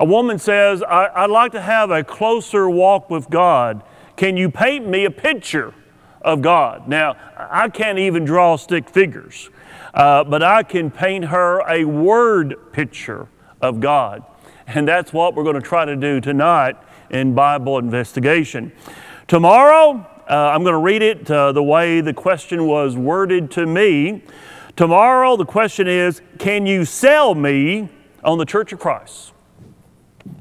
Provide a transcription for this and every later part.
A woman says, I, would like to have a closer walk with God. Can you paint me a picture of God? Now, I can't even draw stick figures, uh, but I can paint her a word picture of God. And that's what we're going to try to do tonight in Bible investigation. Tomorrow, uh, I'm going to read it uh, the way the question was worded to me. Tomorrow, the question is Can you sell me on the Church of Christ?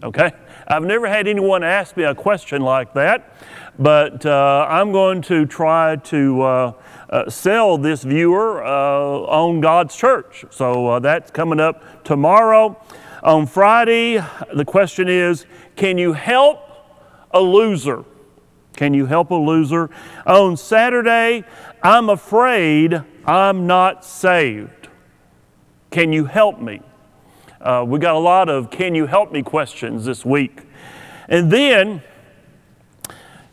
Okay? I've never had anyone ask me a question like that, but uh, I'm going to try to uh, uh, sell this viewer uh, on God's church. So uh, that's coming up tomorrow. On Friday, the question is Can you help a loser? Can you help a loser? On Saturday, I'm afraid I'm not saved. Can you help me? Uh, we got a lot of can you help me questions this week. And then,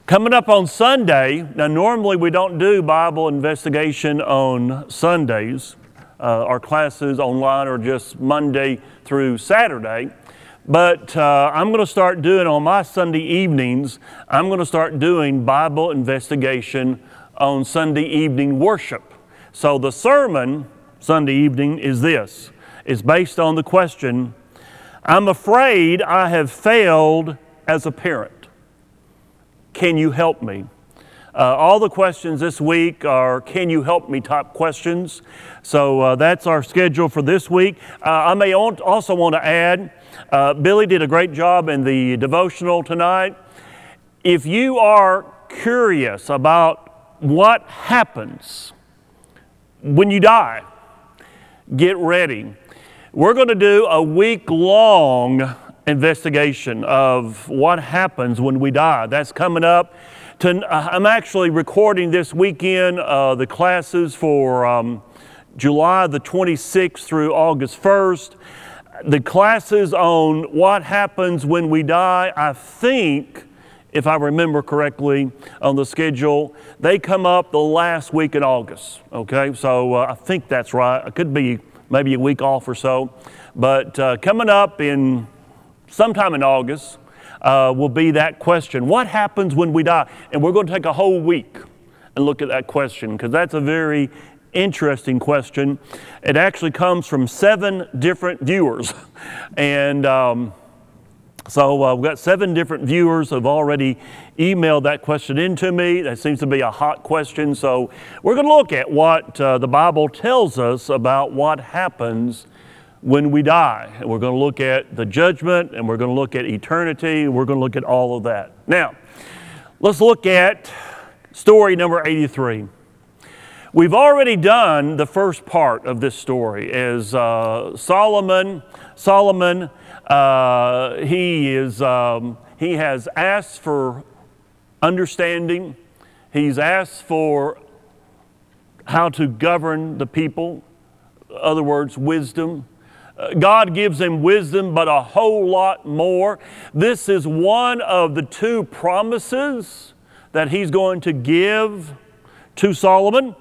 coming up on Sunday, now normally we don't do Bible investigation on Sundays. Uh, our classes online are just Monday through Saturday. But uh, I'm going to start doing on my Sunday evenings, I'm going to start doing Bible investigation on Sunday evening worship. So the sermon Sunday evening is this is based on the question I'm afraid I have failed as a parent. Can you help me? Uh, all the questions this week are can you help me type questions. So uh, that's our schedule for this week. Uh, I may also want to add uh, Billy did a great job in the devotional tonight. If you are curious about what happens when you die, get ready. We're going to do a week long investigation of what happens when we die. That's coming up. To, uh, I'm actually recording this weekend uh, the classes for um, July the 26th through August 1st the classes on what happens when we die, I think, if I remember correctly on the schedule, they come up the last week in August. Okay, so uh, I think that's right. It could be maybe a week off or so. But uh, coming up in sometime in August uh, will be that question What happens when we die? And we're going to take a whole week and look at that question because that's a very interesting question. It actually comes from seven different viewers. and um, so uh, we've got seven different viewers have already emailed that question into me. That seems to be a hot question. So we're going to look at what uh, the Bible tells us about what happens when we die. And we're going to look at the judgment and we're going to look at eternity and we're going to look at all of that. Now, let's look at story number 83. We've already done the first part of this story as uh, Solomon, Solomon, uh, he is, um, he has asked for understanding. He's asked for how to govern the people. In other words, wisdom. Uh, God gives him wisdom, but a whole lot more. This is one of the two promises that he's going to give to Solomon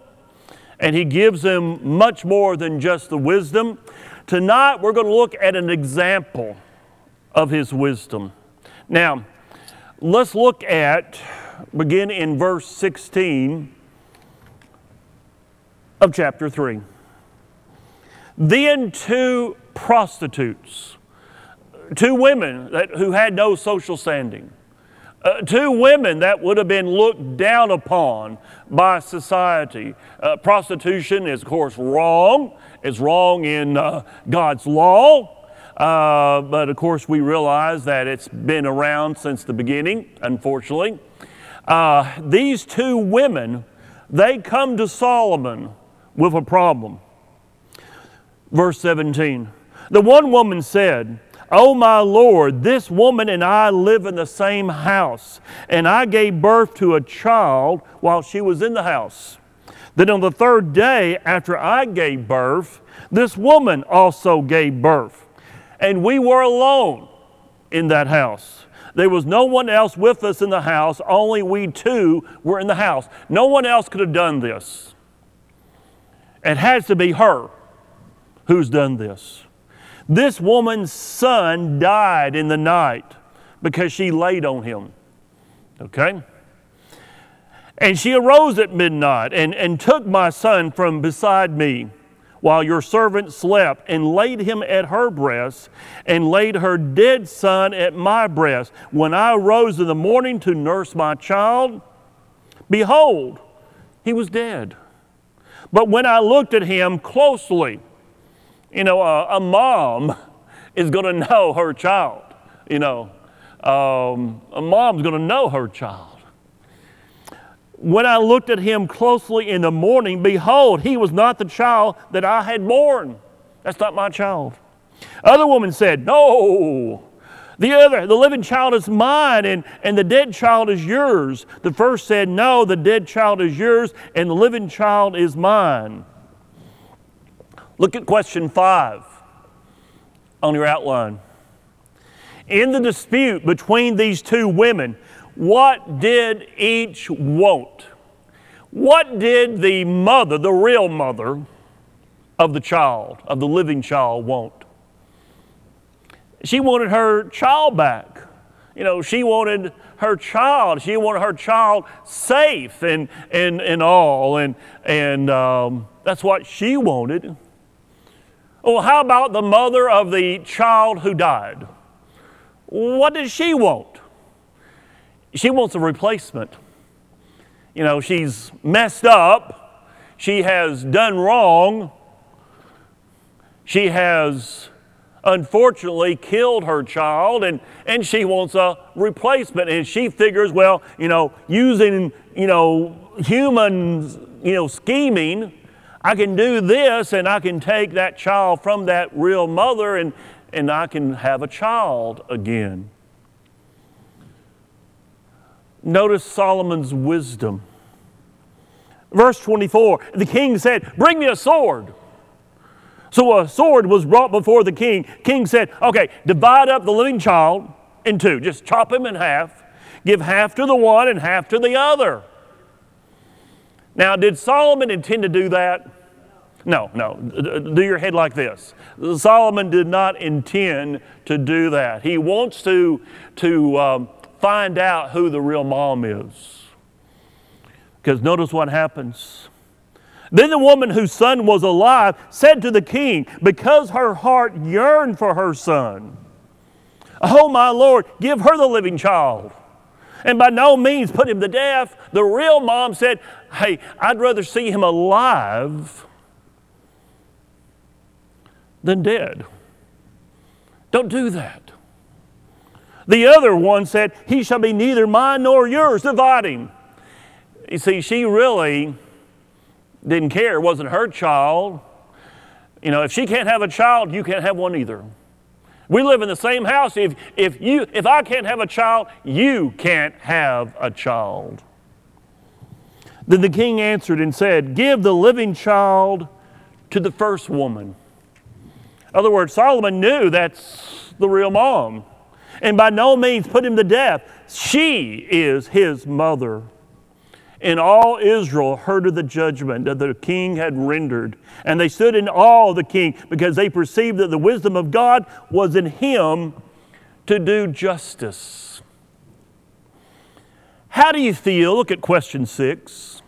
and He gives him much more than just the wisdom. Tonight, we're going to look at an example of His wisdom. Now, let's look at, begin in verse 16 of chapter 3. Then two prostitutes, two women that, who had no social standing, uh, two women that would have been looked down upon by society. Uh, prostitution is, of course, wrong. It's wrong in uh, God's law. Uh, but of course, we realize that it's been around since the beginning, unfortunately. Uh, these two women, they come to Solomon with a problem. Verse 17 The one woman said, Oh, my Lord, this woman and I live in the same house, and I gave birth to a child while she was in the house. Then on the third day after I gave birth, this woman also gave birth. And we were alone in that house. There was no one else with us in the house, only we two were in the house. No one else could have done this. It has to be her who's done this. This woman's son died in the night because she laid on him. Okay? And she arose at midnight and, and took my son from beside me while your servant slept and laid him at her breast and laid her dead son at my breast. When I arose in the morning to nurse my child, behold, he was dead. But when I looked at him closely, you know, a, a mom is going to know her child. You know, um, a mom's going to know her child. When I looked at him closely in the morning, behold, he was not the child that I had born. That's not my child. Other woman said, No. The other, the living child is mine, and, and the dead child is yours. The first said, No, the dead child is yours, and the living child is mine. Look at question five on your outline. In the dispute between these two women, what did each want? What did the mother, the real mother of the child, of the living child, want? She wanted her child back. You know, she wanted her child. She wanted her child safe and, and, and all. And, and um, that's what she wanted. Well, how about the mother of the child who died? What does she want? She wants a replacement. You know, she's messed up, she has done wrong, she has unfortunately killed her child and, and she wants a replacement and she figures well you know using you know human you know scheming i can do this and i can take that child from that real mother and and i can have a child again Notice Solomon's wisdom. Verse 24 the king said, Bring me a sword. So a sword was brought before the king. King said, Okay, divide up the living child in two. Just chop him in half. Give half to the one and half to the other. Now, did Solomon intend to do that? No, no. Do your head like this. Solomon did not intend to do that. He wants to, to um, find out who the real mom is. Because notice what happens. Then the woman whose son was alive said to the king, because her heart yearned for her son, Oh, my Lord, give her the living child. And by no means put him to death. The real mom said, Hey, I'd rather see him alive than dead. Don't do that. The other one said, He shall be neither mine nor yours, divide him. You see, she really didn't care. It wasn't her child. You know, if she can't have a child, you can't have one either. We live in the same house. If, if, you, if I can't have a child, you can't have a child. Then the king answered and said, Give the living child to the first woman. In other words, Solomon knew that's the real mom and by no means put him to death. She is his mother. And all Israel heard of the judgment that the king had rendered. And they stood in awe of the king because they perceived that the wisdom of God was in him to do justice. How do you feel? Look at question six.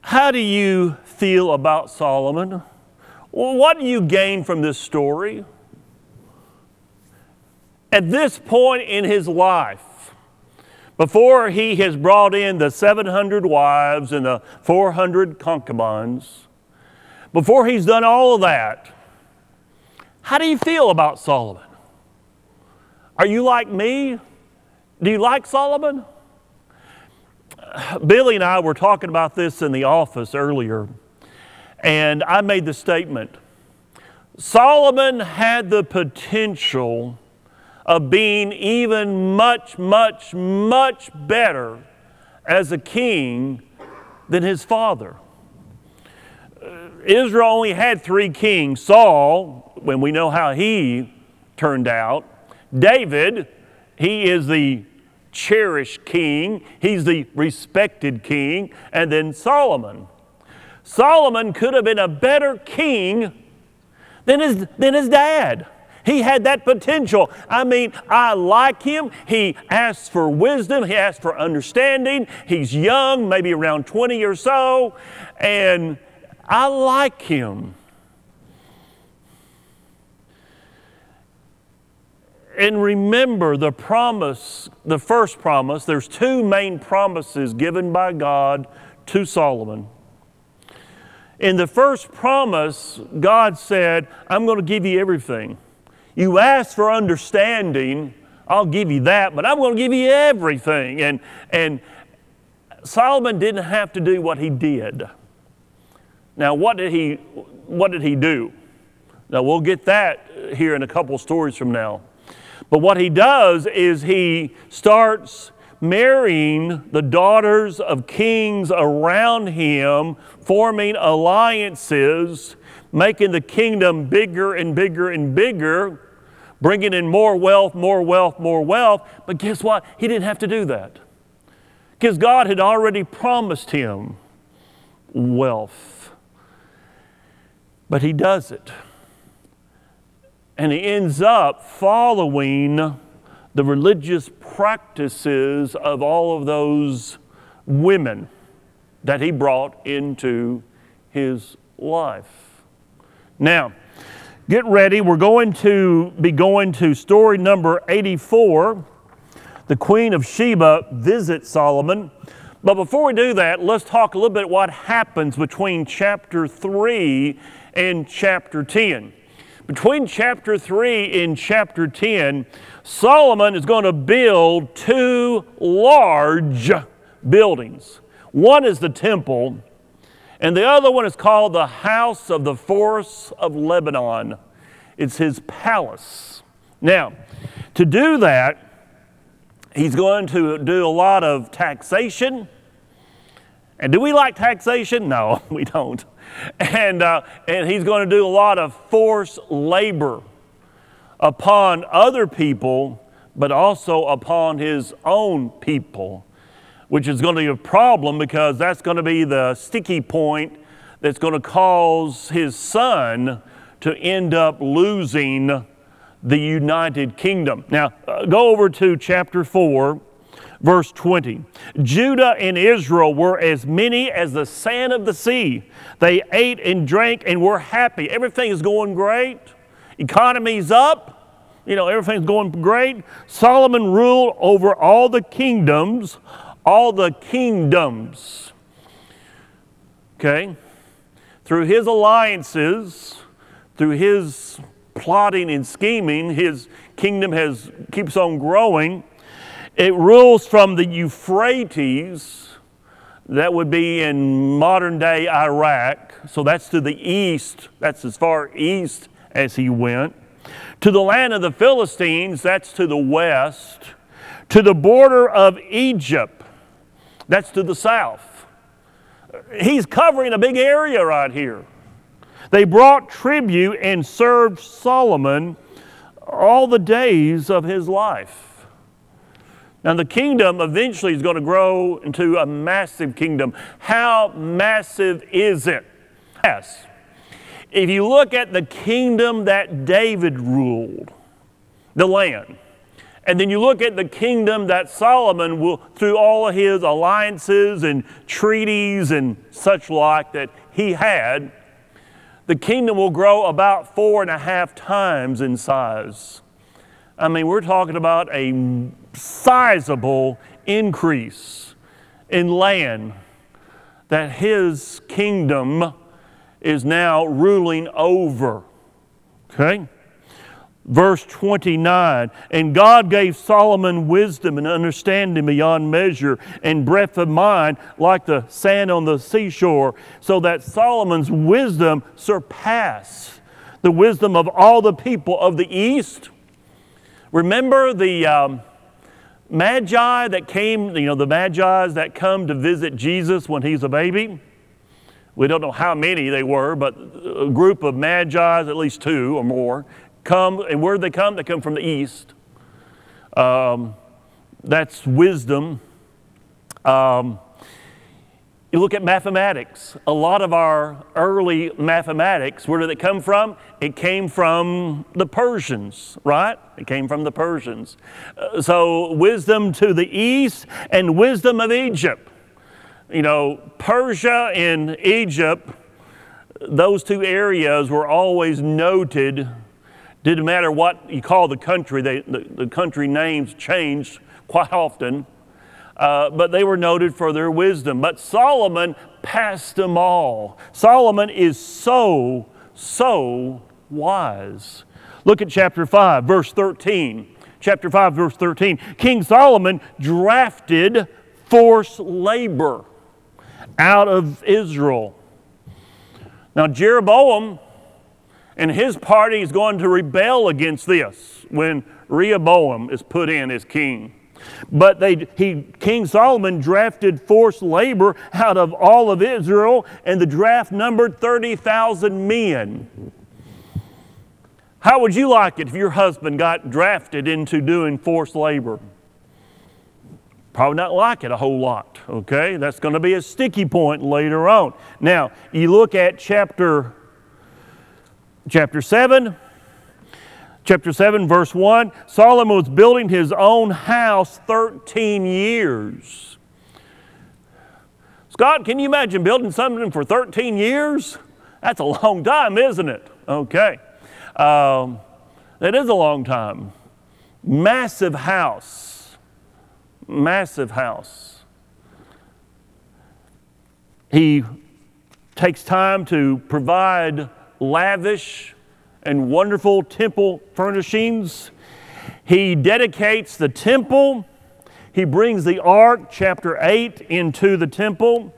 How do you feel about Solomon? Well, what do you gain from this story? At this point in his life, before he has brought in the 700 wives and the 400 concubines, before he's done all of that, how do you feel about Solomon? Are you like me? Do you like Solomon? Billy and I were talking about this in the office earlier, and I made the statement Solomon had the potential of being even much, much, much better as a king than his father. Israel only had three kings Saul, when we know how he turned out, David, he is the cherished king, he's the respected king, and then Solomon. Solomon could have been a better king than his, than his dad. He had that potential. I mean, I like him. He asks for wisdom, he asks for understanding. He's young, maybe around 20 or so, and I like him. And remember the promise, the first promise, there's two main promises given by God to Solomon. In the first promise, God said, I'm going to give you everything. You ask for understanding, I'll give you that, but I'm going to give you everything. And, and Solomon didn't have to do what he did. Now, what did he, what did he do? Now, we'll get that here in a couple stories from now. But what he does is he starts marrying the daughters of kings around him, forming alliances, making the kingdom bigger and bigger and bigger, bringing in more wealth, more wealth, more wealth. But guess what? He didn't have to do that because God had already promised him wealth. But he does it. And he ends up following the religious practices of all of those women that he brought into his life. Now, get ready. We're going to be going to story number 84. The Queen of Sheba visits Solomon. But before we do that, let's talk a little bit what happens between chapter 3 and chapter 10. Between chapter 3 and chapter 10, Solomon is going to build two large buildings. One is the temple, and the other one is called the House of the Forest of Lebanon. It's his palace. Now, to do that, he's going to do a lot of taxation. And do we like taxation? No, we don't and, uh, and he's going to do a lot of forced labor upon other people, but also upon his own people, which is going to be a problem because that's going to be the sticky point that's going to cause his son to end up losing the United Kingdom. Now, uh, go over to chapter 4 Verse 20 Judah and Israel were as many as the sand of the sea. They ate and drank and were happy. Everything is going great. Economy's up. You know, everything's going great. Solomon ruled over all the kingdoms, all the kingdoms. Okay? Through his alliances, through his plotting and scheming, his kingdom has keeps on growing. It rules from the Euphrates, that would be in modern day Iraq, so that's to the east, that's as far east as he went. To the land of the Philistines, that's to the west. To the border of Egypt, that's to the south. He's covering a big area right here. They brought tribute and served Solomon all the days of his life. Now, the kingdom eventually is going to grow into a massive kingdom. How massive is it? Yes. If you look at the kingdom that David ruled, the land, and then you look at the kingdom that Solomon will, through all of his alliances and treaties and such like that he had, the kingdom will grow about four and a half times in size. I mean, we're talking about a sizable increase in land that his kingdom is now ruling over. Okay? Verse 29 And God gave Solomon wisdom and understanding beyond measure, and breadth of mind like the sand on the seashore, so that Solomon's wisdom surpassed the wisdom of all the people of the east Remember the um, magi that came, you know, the magi's that come to visit Jesus when he's a baby? We don't know how many they were, but a group of magi's, at least two or more, come. And where did they come? They come from the east. Um, that's wisdom. Um, You look at mathematics. A lot of our early mathematics, where did it come from? It came from the Persians, right? It came from the Persians. Uh, so, wisdom to the east and wisdom of Egypt. You know, Persia and Egypt, those two areas were always noted. Didn't matter what you call the country, they, the, the country names changed quite often uh, but they were noted for their wisdom. But Solomon passed them all. Solomon is so, so wise. Look at chapter 5, verse 13. Chapter 5, verse 13. King Solomon drafted forced labor out of Israel. Now, Jeroboam and his party is going to rebel against this when Rehoboam is put in as king. But they, he, King Solomon drafted forced labor out of all of Israel, and the draft numbered 30,000 men. How would you like it if your husband got drafted into doing forced labor? Probably not like it a whole lot, okay? That's going to be a sticky point later on. Now, you look at chapter, chapter 7 chapter 7, verse 1 Solomon was building his own house 13 years. Scott, can you imagine building something for 13 years? That's a long time, isn't it? Okay. Um, a long time. Massive house. Massive house. He takes time to provide lavish and wonderful temple furnishings. He dedicates the temple. He brings the ark, chapter 8, into the temple.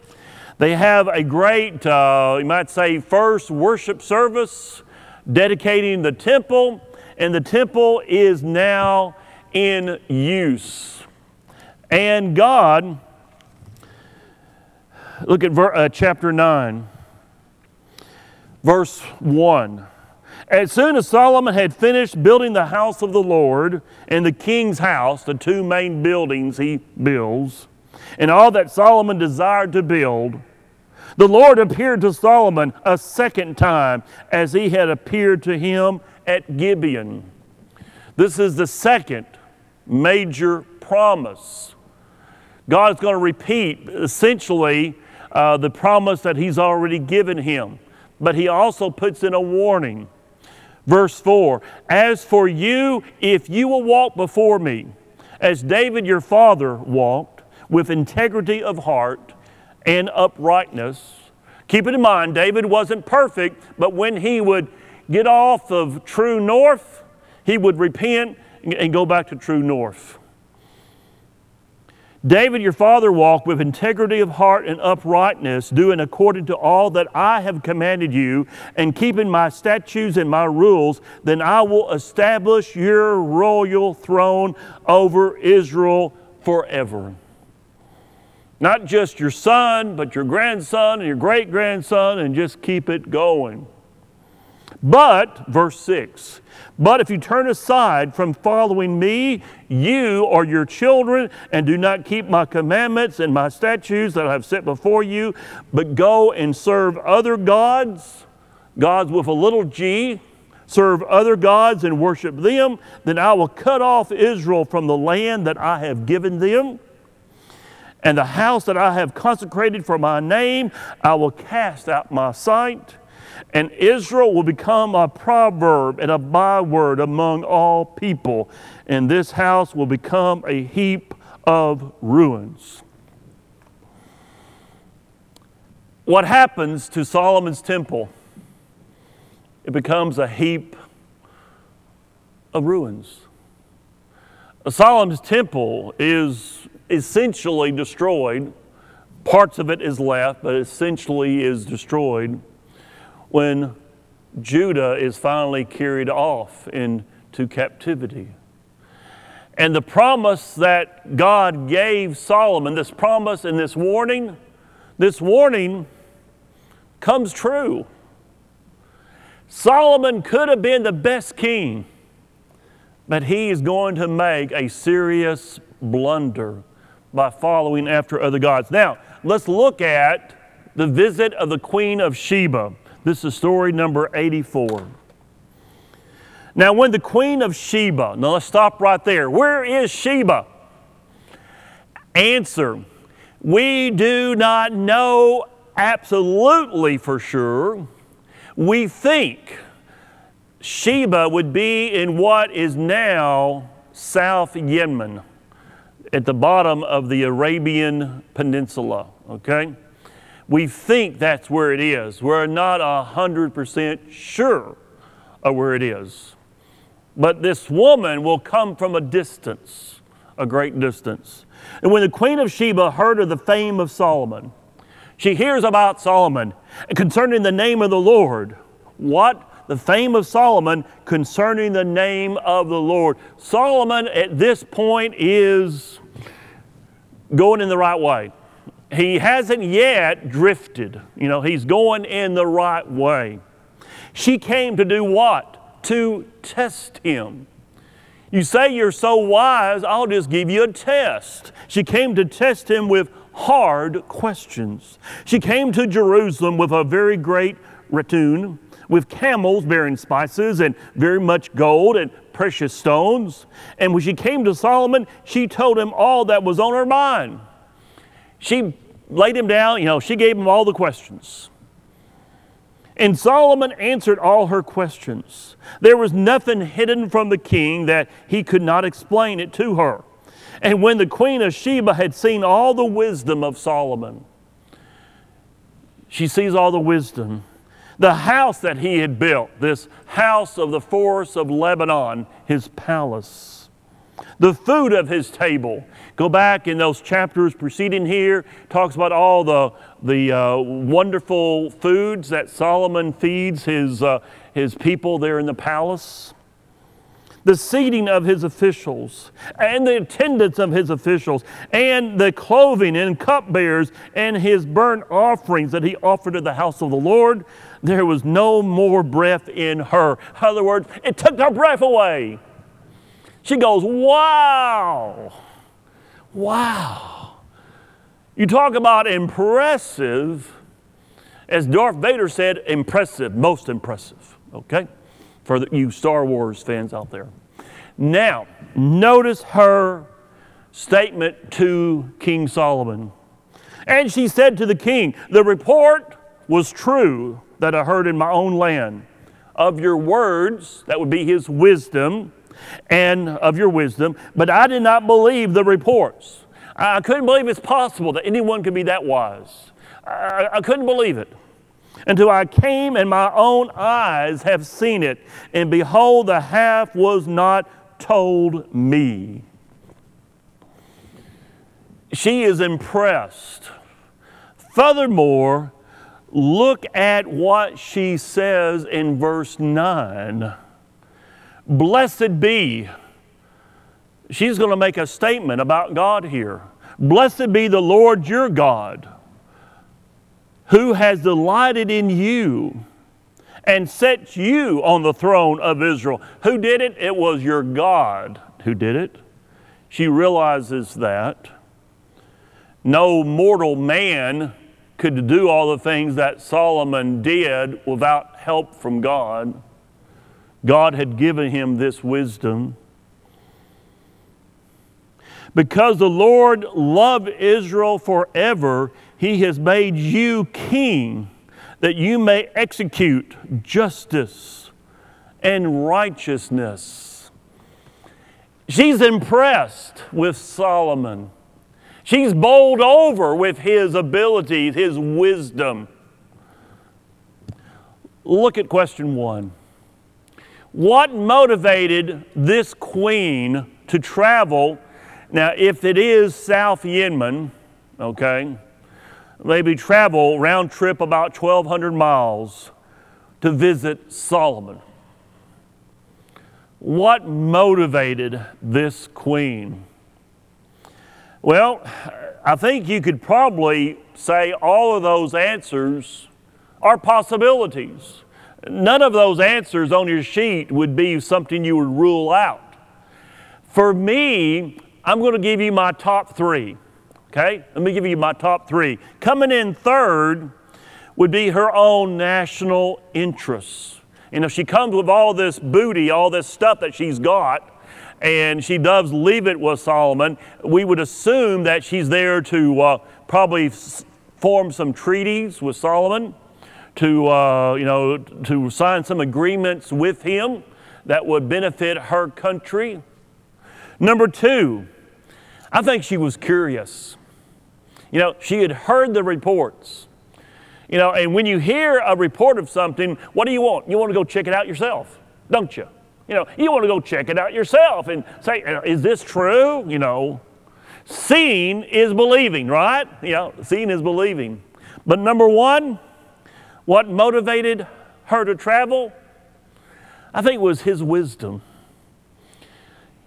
They have a great, uh, you might say, first worship service dedicating the temple, and the temple is now in use. And God, look at ver- uh, chapter 9, verse 1. As soon as Solomon had finished building the house of the Lord and the king's house, the two main buildings he builds, and all that Solomon desired to build, the Lord appeared to Solomon a second time as he had appeared to him at Gibeon. This is the second major promise. God is going to repeat essentially uh, the promise that he's already given him, but he also puts in a warning. Verse 4 As for you, if you will walk before me, as David your father walked, with integrity of heart and uprightness. Keep it in mind, David wasn't perfect, but when he would get off of true north, he would repent and go back to true north. David, your father, walked with integrity of heart and uprightness, doing according to all that I have commanded you, and keeping my statutes and my rules, then I will establish your royal throne over Israel forever. Not just your son, but your grandson and your great grandson, and just keep it going. But, verse 6, but if you turn aside from following me, you or your children, and do not keep my commandments and my statutes that I have set before you, but go and serve other gods, gods with a little g, serve other gods and worship them, then I will cut off Israel from the land that I have given them. And the house that I have consecrated for my name, I will cast out my sight and Israel will become a proverb and a byword among all people, and this house will become a heap of ruins. What happens to Solomon's temple? It becomes a heap of ruins. Solomon's temple is essentially destroyed. Parts of it is left, but essentially is destroyed when Judah is finally carried off into captivity. And the promise that God gave Solomon, this promise and this warning, this warning comes true. Solomon could have been the best king, but he is going to make a serious blunder by following after other gods. Now, let's look at the visit of the Queen of Sheba. This is story number 84. Now, when the Queen of Sheba, now let's stop right there. Where is Sheba? Answer We do not know absolutely for sure. We think Sheba would be in what is now South Yemen, at the bottom of the Arabian Peninsula, okay? We think that's where it is. We're not 100% sure of where it is. But this woman will come from a distance, a great distance. And when the Queen of Sheba heard of the fame of Solomon, she hears about Solomon concerning the name of the Lord. What? The fame of Solomon concerning the name of the Lord. Solomon at this point is going in the right way. He hasn't yet drifted. You know, he's going in the right way. She came to do what? to test him. You say you're so wise, I'll just give you a test. She came to test him with hard questions. She came to Jerusalem with a very great retinue, with camels bearing spices and very much gold and precious stones. And when she came to Solomon, she told him all that was on her mind. She laid him down, you know, she gave him all the questions. And Solomon answered all her questions. There was nothing hidden from the king that he could not explain it to her. And when the queen of Sheba had seen all the wisdom of Solomon, she sees all the wisdom. The house that he had built, this house of the forest of Lebanon, his palace. The food of his table, Go back in those chapters preceding here, talks about all the, the uh, wonderful foods that Solomon feeds his, uh, his people there in the palace. The seating of his officials and the attendance of his officials and the clothing and cupbearers and his burnt offerings that he offered to the house of the Lord, there was no more breath in her. In other words, it took her breath away. She goes, Wow! Wow. You talk about impressive, as Darth Vader said, impressive, most impressive, okay? For the, you Star Wars fans out there. Now, notice her statement to King Solomon. And she said to the king, The report was true that I heard in my own land of your words, that would be his wisdom, and of your wisdom, but I did not believe the reports. I couldn't believe it's possible that anyone could be that wise. I, I couldn't believe it until I came and my own eyes have seen it, and behold, the half was not told me. She is impressed. Furthermore, look at what she says in verse 9. Blessed be. She's going to make a statement about God here. Blessed be the Lord your God, who has delighted in you and set you on the throne of Israel. Who did it? It was your God who did it. She realizes that. No mortal man could do all the things that Solomon did without help from God. God had given him this wisdom. Because the Lord loved Israel forever, he has made you king that you may execute justice and righteousness. She's impressed with Solomon. She's bowled over with his abilities, his wisdom. Look at question one. What motivated this queen to travel? Now, if it is South Yemen, okay, maybe travel round trip about 1,200 miles to visit Solomon. What motivated this queen? Well, I think you could probably say all of those answers are possibilities. None of those answers on your sheet would be something you would rule out. For me, I'm going to give you my top three. Okay? Let me give you my top three. Coming in third would be her own national interests. You know, she comes with all this booty, all this stuff that she's got, and she does leave it with Solomon. We would assume that she's there to uh, probably form some treaties with Solomon, to, uh, you know, to sign some agreements with him that would benefit her country. Number two, I think she was curious. You know, she had heard the reports. You know, and when you hear a report of something, what do you want? You want to go check it out yourself, don't you? You know, you want to go check it out yourself and say, uh, is this true? You know, seeing is believing, right? You know, seeing is believing. But number one, what motivated her to travel? I think was his wisdom.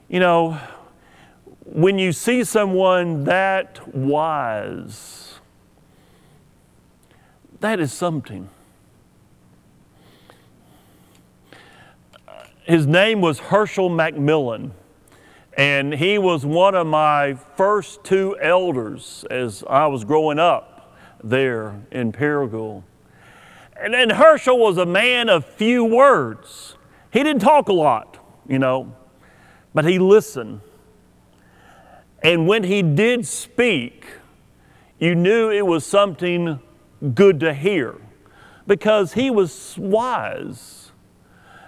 You know, when you see someone that wise, that is something. His name was Herschel Macmillan, and he was one of my first two elders as I was growing up there in Paragould. And then Herschel was a man of few words. He didn't talk a lot, you know, but he listened. And when he did speak, you knew it was something good to hear because he was wise.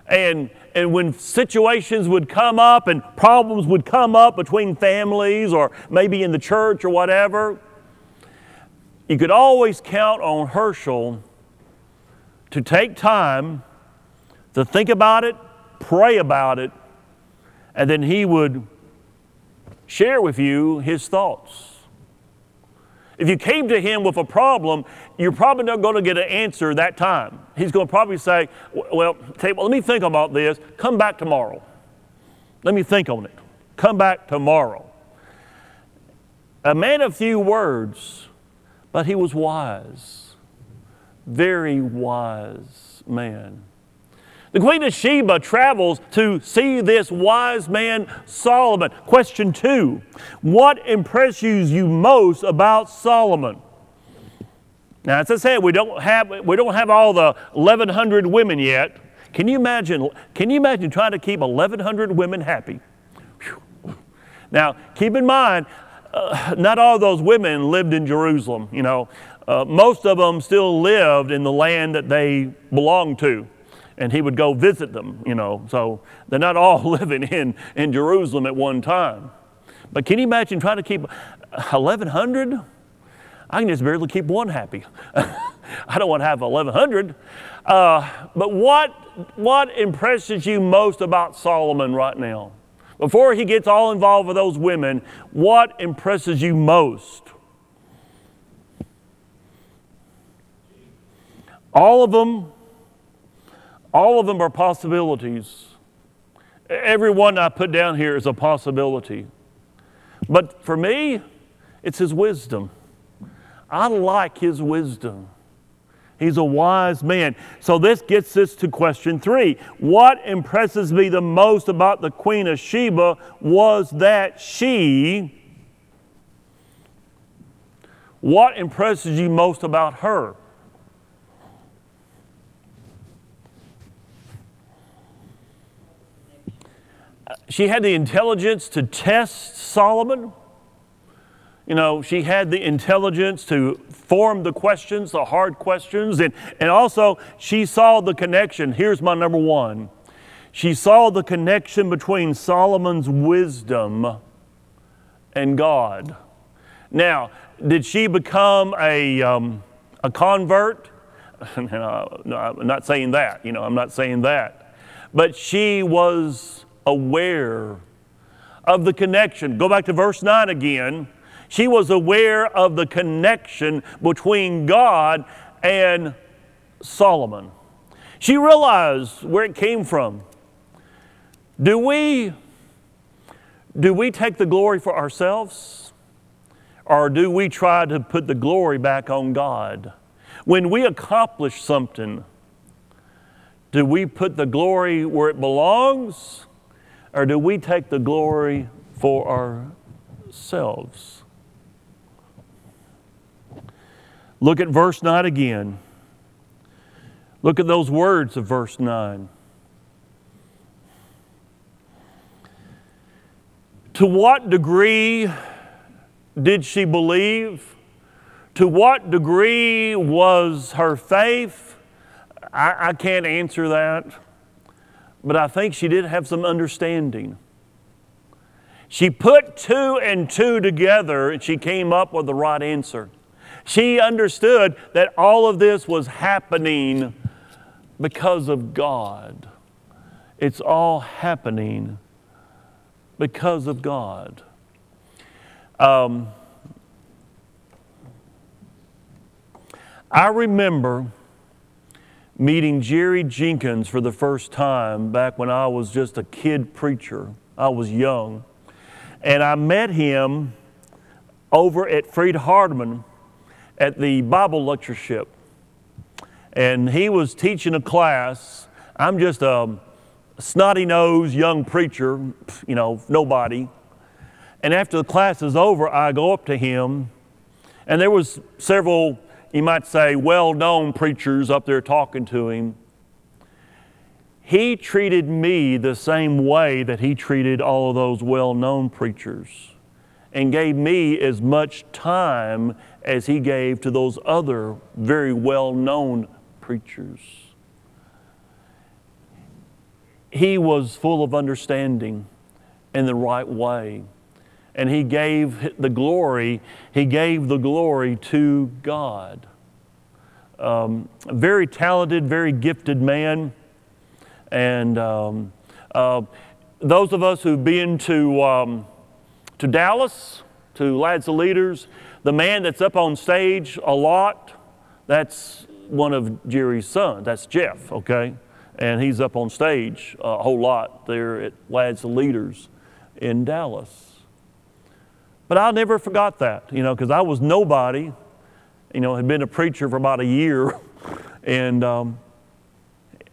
And, and when situations would come up and problems would come up between families or maybe in the church or whatever, you could always count on Herschel to take time to think about it, pray about it, and then he would share with you his thoughts. If you came to him with a problem, you're probably not going to get an answer that time. He's going to probably say, Well, let me think about this. Come back tomorrow. Let me think on it. Come back tomorrow. A man of few words, but he was wise. Very wise man. The Queen of Sheba travels to see this wise man Solomon. Question two What impresses you most about Solomon? Now, as I said, we don't have, we don't have all the 1,100 women yet. Can you imagine, can you imagine trying to keep 1,100 women happy? Whew. Now, keep in mind, uh, not all those women lived in Jerusalem. You know, uh, most of them still lived in the land that they belonged to and he would go visit them, you know. So they're not all living in, in Jerusalem at one time. But can you imagine trying to keep 1,100? I can just barely keep one happy. I don't want to have 1,100. Uh, but what, what impresses you most about Solomon right now? Before he gets all involved with those women, what impresses you most? All of them all of them are possibilities. Every one I put down here is a possibility. But for me, it's His wisdom. I like His wisdom. He's a wise man. So this gets us to question three. What impresses me the most about the Queen of Sheba was that she. What impresses you most about her? She had the intelligence to test Solomon. You know, she had the intelligence to form the questions, the hard questions, and, and also she saw the connection. Here's my number one she saw the connection between Solomon's wisdom and God. Now, did she become a, um, a convert? no, I'm not saying that. You know, I'm not saying that. But she was aware of the connection. Go back to verse 9 again. She was aware of the connection between God and Solomon. She realized where it came from. Do we, do we take the glory for ourselves? Or do we try to put the glory back on God? When we accomplish something, do we put the glory where it belongs? Or do we take the glory for ourselves? Look at verse 9 again. Look at those words of verse 9. To what degree did she believe? To what degree was her faith? I, I, can't answer that, but I think she did have some understanding. She put two and two together and she came up with the right answer. She understood that all of this was happening because of God. It's all happening because of God. Um, I remember meeting Jerry Jenkins for the first time back when I was just a kid preacher. I was young. And I met him over at Freed-Hardeman at the Bible lectureship. And he was teaching a class. I'm just a snotty nosed young preacher, you know, nobody. And after the class is over, I go up to him, and there was several, you might say, well-known preachers up there talking to him. He treated me the same way that he treated all of those well-known preachers and gave me as much time as he gave to those other very well-known preachers. He was full of understanding in the right way and he gave the glory, he gave the glory to God. Um, very talented, very gifted man. And um, uh, those of us who've been to, um, to Dallas, to Lads to Leaders, the man that's up on stage a lot, that's one of Jerry's sons. That's Jeff, okay? And he's up on stage a whole lot there at Lads to Leaders in Dallas. But I never forgot that, you know, because I was nobody, you know, had been a preacher for about a year, and um,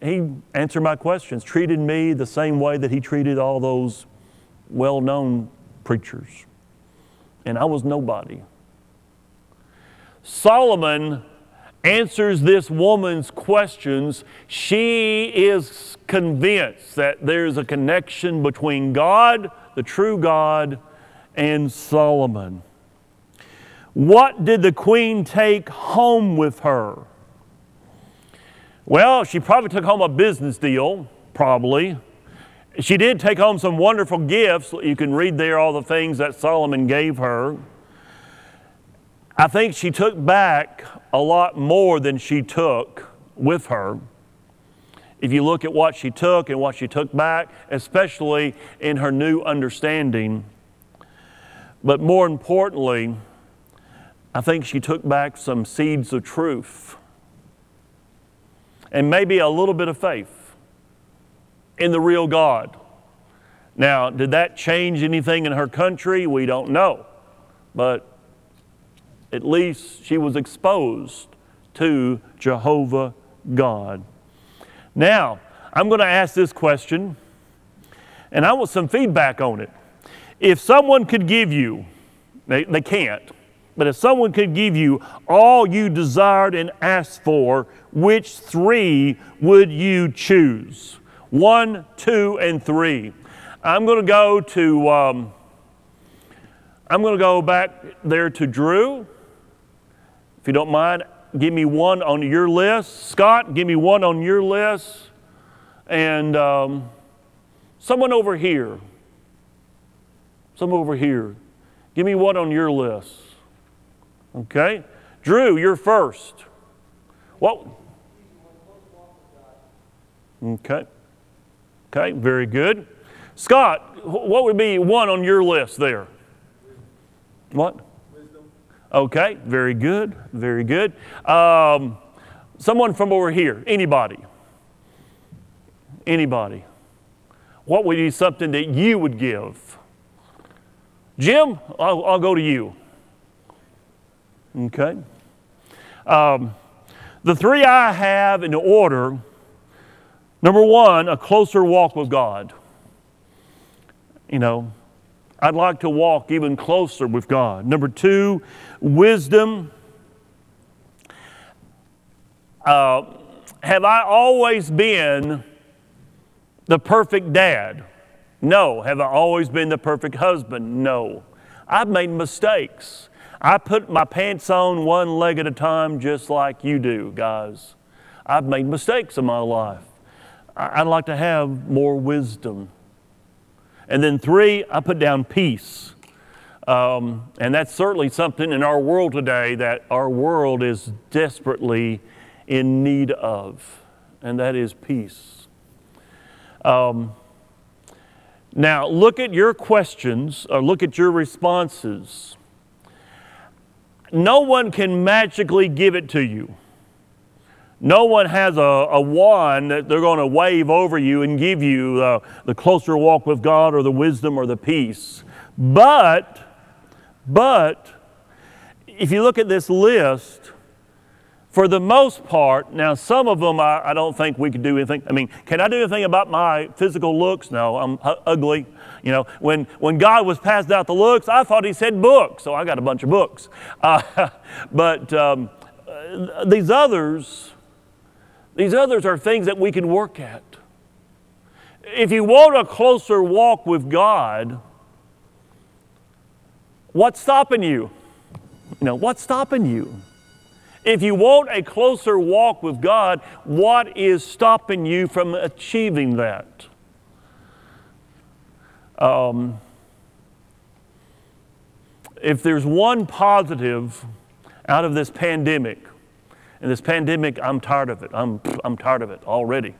he answered my questions, treated me the same way that he treated all those well known preachers. And I was nobody. Solomon answers this woman's questions. She is convinced that there's a connection between God, the true God, and Solomon. What did the queen take home with her? Well, she probably took home a business deal, probably. She did take home some wonderful gifts. You can read there all the things that Solomon gave her. I think she took back a lot more than she took with her. If you look at what she took and what she took back, especially in her new understanding, but more importantly, I think she took back some seeds of truth and maybe a little bit of faith in the real God. Now, did that change anything in her country? We don't know. But at least she was exposed to Jehovah God. Now, I'm going to ask this question, and I want some feedback on it. If someone could give you, they, they can't, but if someone could give you all you desired and asked for, which three would you choose? One, two, and three. I'm going to go to, um, I'm going to go back there to Drew. If you don't mind, give me one on your list. Scott, give me one on your list. And um, someone over here. Some over here. Give me one on your list. Okay? Drew, you're first. What? Okay. Okay, very good. Scott, what would be one on your list there? What? Wisdom. Okay, very good, very good. Um, someone from over here, anybody? Anybody? What would be something that you would give? Jim, I'll, I'll go to you. Okay. Um, the three I have in order number one, a closer walk with God. You know, I'd like to walk even closer with God. Number two, wisdom. Uh, have I always been the perfect dad? No. Have I always been the perfect husband? No. I've made mistakes. I put my pants on one leg at a time, just like you do, guys. I've made mistakes in my life. I'd like to have more wisdom. And then three, I put down peace. Um, and that's certainly something in our world today that our world is desperately in need of, and that is peace. Um, now, look at your questions or look at your responses. No one can magically give it to you. No one has a, a wand that they're going to wave over you and give you uh, the closer walk with God or the wisdom or the peace. But, but, if you look at this list, for the most part, now some of them I, I, don't think we could do anything. I mean, can I do anything about my physical looks? No, I'm h- ugly. You know, when, when God was passed out the looks, I thought He said books, so I got a bunch of books. Uh, but um, these others, these others are things that we can work at. If you want a closer walk with God, what's stopping you? You know, what's stopping you? If you want a closer walk with God, what is stopping you from achieving that? Um, if there's one positive out of this pandemic, and this pandemic, I'm tired of it. I'm, I'm tired of it already.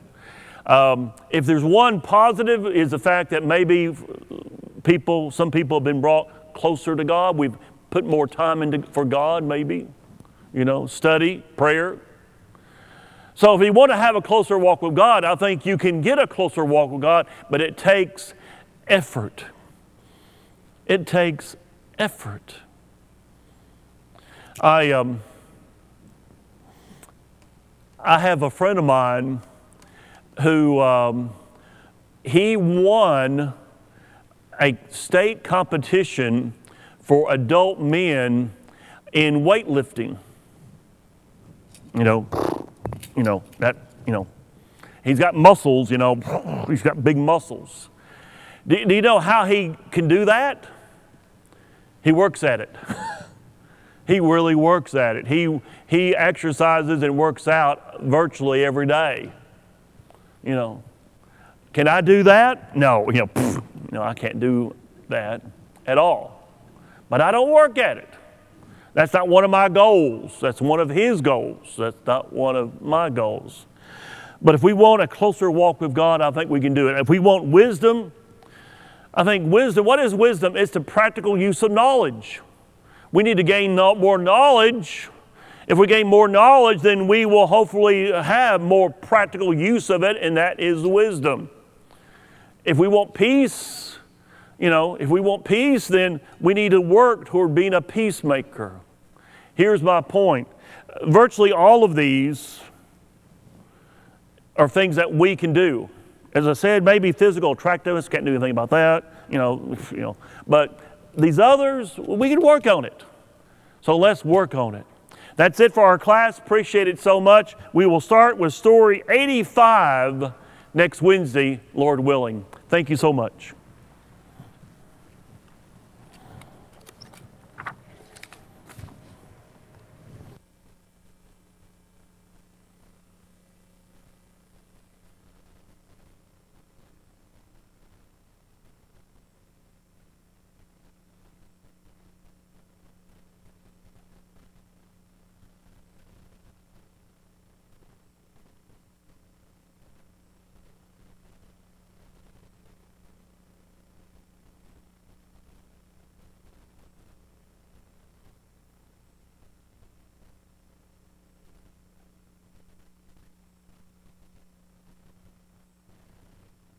Um, if there's one positive, is the fact that maybe people, some people have been brought closer to God. We've put more time into for God, maybe. You know, study, prayer. So if you want to have a closer walk with God, I think you can get a closer walk with God, but it takes effort. It takes effort. I um, I have a friend of mine who um, he won a state competition for adult men in weightlifting. You know, you know that you know he's got muscles. You know, he's got big muscles. Do, do you know how he can do that? He works at it. he really works at it. He he exercises and works out virtually every day. You know, can I do that? No, you know, pff, no, I can't do that at all. But I don't work at it. That's not one of my goals. That's one of his goals. That's not one of my goals. But if we want a closer walk with God, I think we can do it. If we want wisdom, I think wisdom, what is wisdom? It's the practical use of knowledge. We need to gain more knowledge if we gain more knowledge, then we will hopefully have more practical use of it, and that is wisdom. If we want peace, you know, if we want peace, then we need to work toward being a peacemaker. Here's my point virtually all of these are things that we can do. As I said, maybe physical attractiveness, can't do anything about that, you know, you know. But these others, we can work on it. So let's work on it. That's it for our class. Appreciate it so much. We will start with story 85 next Wednesday, Lord willing. Thank you so much.